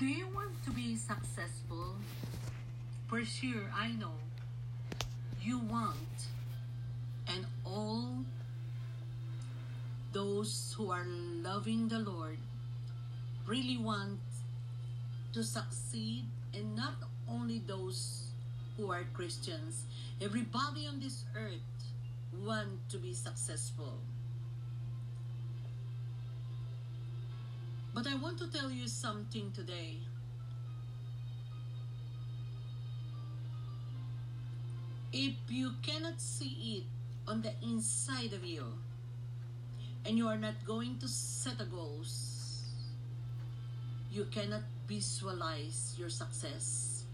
Do you want to be successful? For sure, I know you want, and all those who are loving the Lord really want to succeed, and not only those who are Christians. Everybody on this earth want to be successful. But I want to tell you something today. If you cannot see it on the inside of you, and you are not going to set a goals, you cannot visualize your success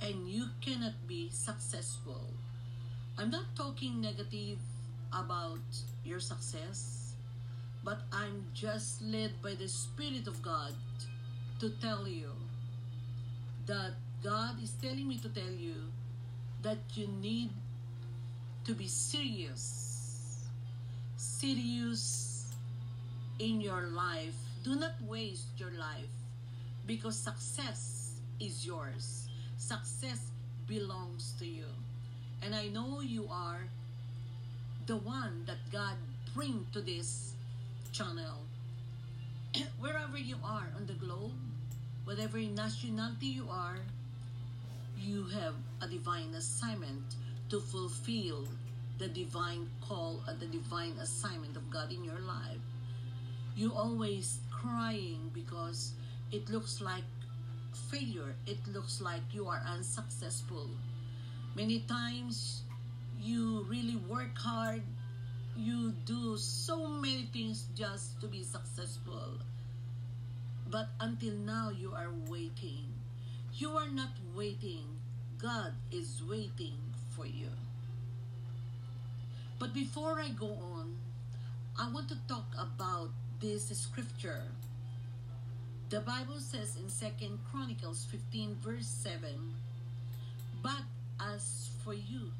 and you cannot be successful. I'm not talking negative about your success, but I'm just led by the Spirit of God to tell you that God is telling me to tell you that you need to be serious. Serious in your life. Do not waste your life because success is yours. Success belongs to you. And I know you are the one that God bring to this channel. Wherever you are on the globe, whatever nationality you are, you have a divine assignment to fulfill the divine call and the divine assignment of God in your life. You always crying because it looks like failure. It looks like you are unsuccessful. Many times you really work hard. You do so many things just to be successful. But until now, you are waiting. You are not waiting. God is waiting for you. But before I go on, I want to talk about this scripture. The Bible says in 2 Chronicles 15 verse 7, But as for you,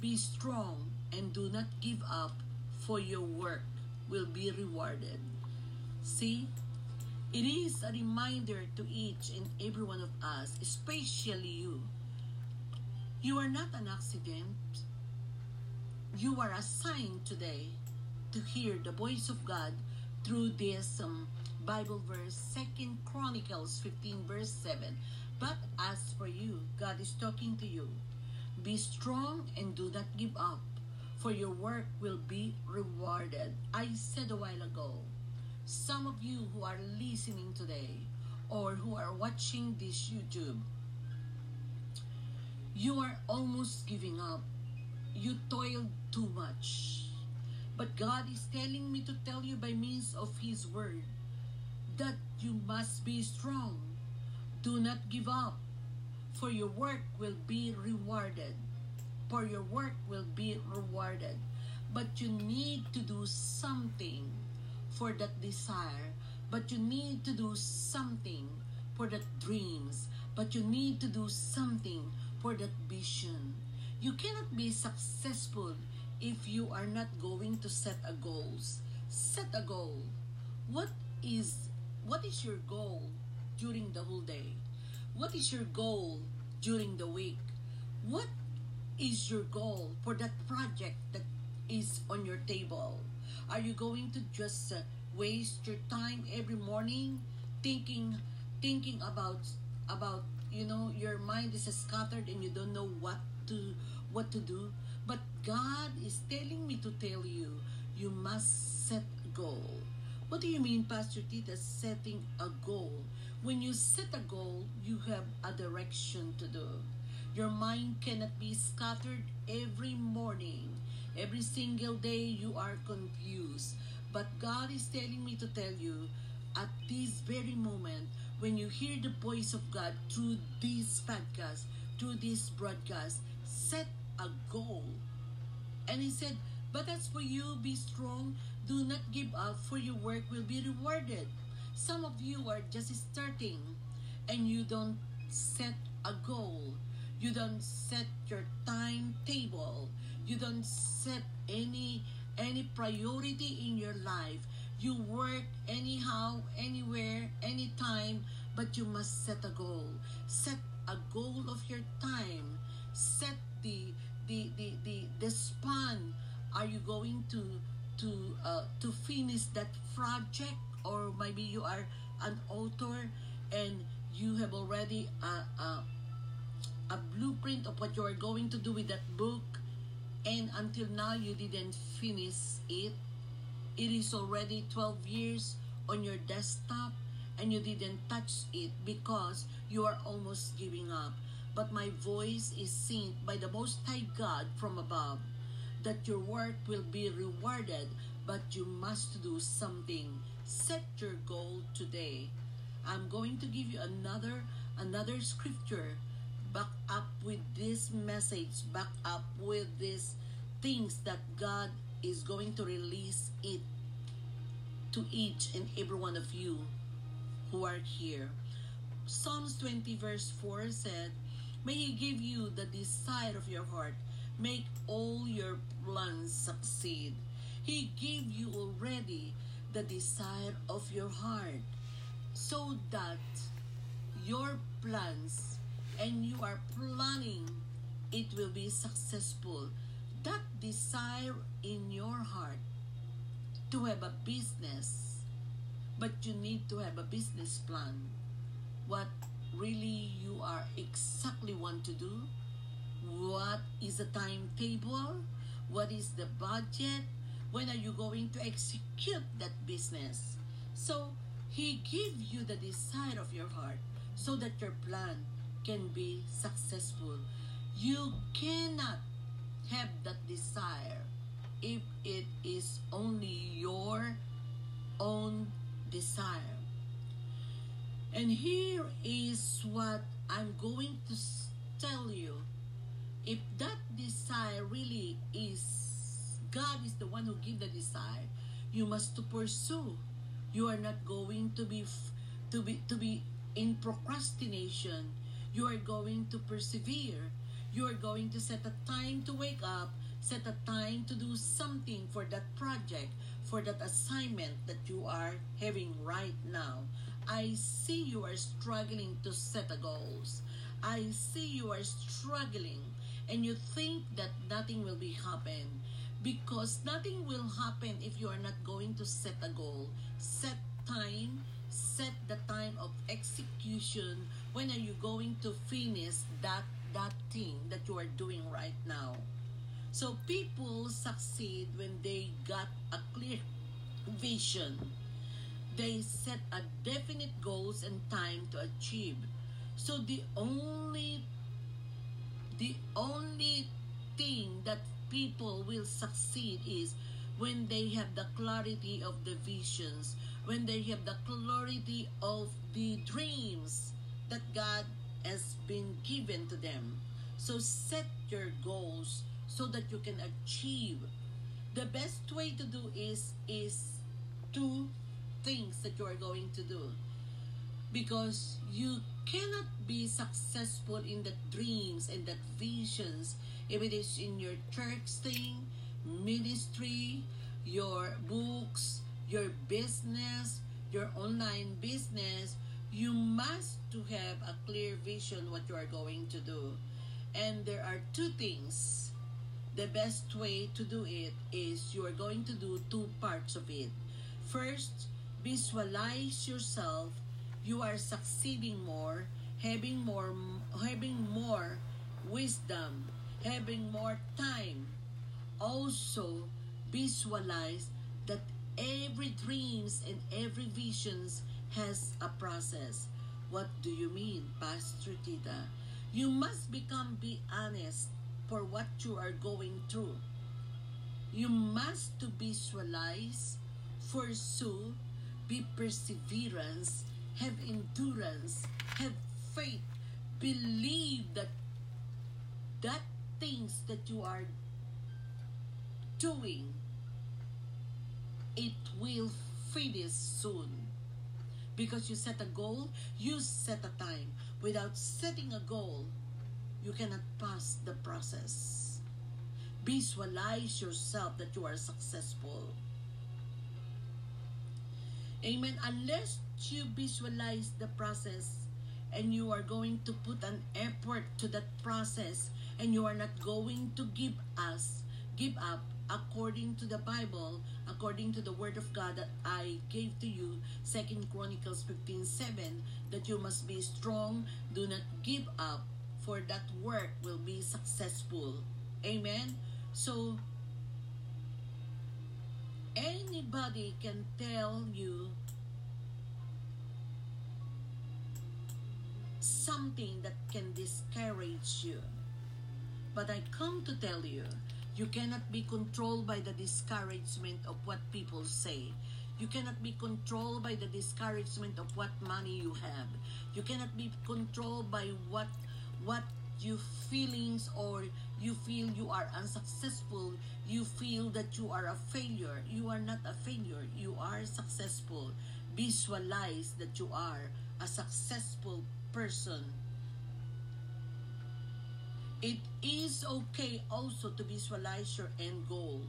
be strong and do not give up, for your work will be rewarded. See, it is a reminder to each and every one of us, especially you. You are not an accident. You are assigned today to hear the voice of God through this um, Bible verse, Second Chronicles 15 verse 7. But as for you, God is talking to you. Be strong and do not give up, for your work will be rewarded. I said a while ago, some of you who are listening today or who are watching this YouTube, you are almost giving up. You toiled too much. But God is telling me to tell you by means of His Word that you must be strong. Do not give up, for your work will be rewarded. For your work will be rewarded. But you need to do something for that desire. But you need to do something for that dreams. But you need to do something for that vision. You cannot be successful if you are not going to set a goals. Set a goal. What is what is your goal during the whole day? What is your goal during the week? What is your goal for that project that is on your table? Are you going to just uh, waste your time every morning thinking thinking about about you know your mind is scattered and you don't know what to what to do? But god is telling me to tell you you must set a goal. What do you mean pastor tita setting a goal? When you set a goal you have a direction to do your mind cannot be scattered every morning every single day you are confused but god is telling me to tell you at this very moment when you hear the voice of God through this podcast, through this broadcast, set a goal. And he said, But as for you, be strong, do not give up, for your work will be rewarded. Some of you are just starting and you don't set a goal. You don't set your timetable. You don't set any any priority in your life. You work anyhow, anywhere, anytime, but you must set a goal. Set a goal of your time. Set the the the the, the span. Are you going to to uh, to finish that project, or maybe you are an author and you have already a, a, a blueprint of what you are going to do with that book, and until now you didn't finish it. It is already 12 years on your desktop and you didn't touch it because you are almost giving up. But my voice is sent by the Most High God from above that your work will be rewarded, but you must do something. Set your goal today. I'm going to give you another another scripture back up with this message, back up with these things that God is going to release it to each and every one of you who are here. Psalms 20 verse 4 said, May He give you the desire of your heart. Make all your plans succeed. He gave you already the desire of your heart so that your plans and you are planning it will be successful. That desire in your heart to have a business, but you need to have a business plan. What really you are exactly want to do? What is the timetable? What is the budget? When are you going to execute that business? So, He gives you the desire of your heart so that your plan can be successful. You cannot have that desire if it is only your own desire. And here is what I'm going to tell you. If that desire really is God is the one who give the desire, you must to pursue. You are not going to be to be to be in procrastination. You are going to persevere. You are going to set a time to wake up, set a time to do something for that project, for that assignment that you are having right now. I see you are struggling to set a goals. I see you are struggling and you think that nothing will be happen because nothing will happen if you are not going to set a goal. Set time, set the time of execution. When are you going to finish that that thing that you are doing right now? So people succeed when they got a clear vision they set a definite goals and time to achieve. So the only the only thing that people will succeed is when they have the clarity of the visions, when they have the clarity of the dreams that God has been given to them. So set your goals so that you can achieve. The best way to do is is two things that you are going to do because you cannot be successful in the dreams and the visions if it is in your church thing ministry your books your business your online business you must to have a clear vision what you are going to do. And there are two things. The best way to do it is you are going to do two parts of it. First visualize yourself. You are succeeding more having more having more wisdom having more time. Also visualize that every dreams and every visions has a process. What do you mean pastor tita you must become be honest for what you are going through. You must to visualize pursue be perseverance, have endurance, have faith, believe that that things that you are doing it will finish soon because you set a goal you set a time. Without setting a goal you cannot pass the process. Visualize yourself that you are successful. Amen. Unless you visualize the process and you are going to put an effort to that process and you are not going to give us give up according to the bible according to the word of god that i gave to you second chronicles 15 7 that you must be strong do not give up for that work will be successful amen so anybody can tell you something that can discourage you. But I come to tell you, you cannot be controlled by the discouragement of what people say. You cannot be controlled by the discouragement of what money you have. You cannot be controlled by what what you feelings or you feel you are unsuccessful. You feel that you are a failure. You are not a failure. You are successful. Visualize that you are a successful person. It is okay also to visualize your end goal.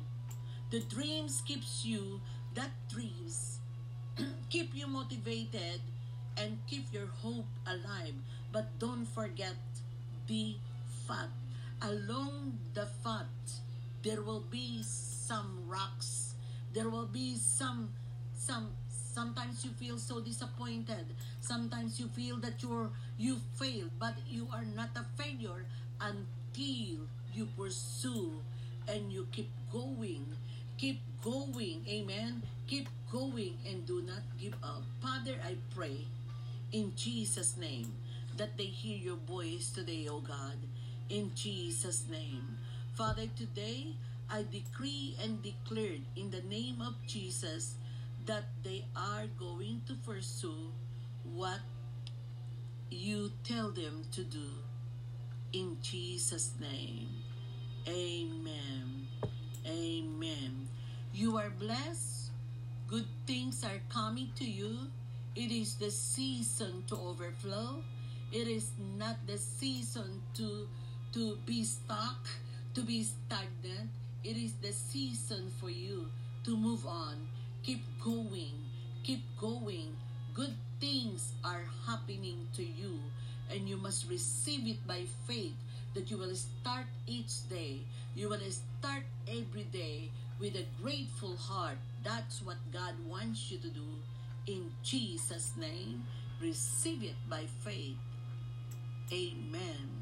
The dreams keeps you, that dreams keep you motivated and keep your hope alive. But don't forget the fat. Along the fat, there will be some rocks. There will be some some Sometimes you feel so disappointed. Sometimes you feel that you're you failed, but you are not a failure until you pursue and you keep going. Keep going. Amen. Keep going and do not give up. Father, I pray in Jesus' name that they hear your voice today, O God. In Jesus' name. Father, today I decree and declared in the name of Jesus that they are going to pursue what you tell them to do. In Jesus' name. Amen. Amen. You are blessed. Good things are coming to you. It is the season to overflow. It is not the season to to be stuck, to be stagnant. It is the season for you to move on Keep going. Keep going. Good things are happening to you, and you must receive it by faith that you will start each day. You will start every day with a grateful heart. That's what God wants you to do. In Jesus' name, receive it by faith. Amen.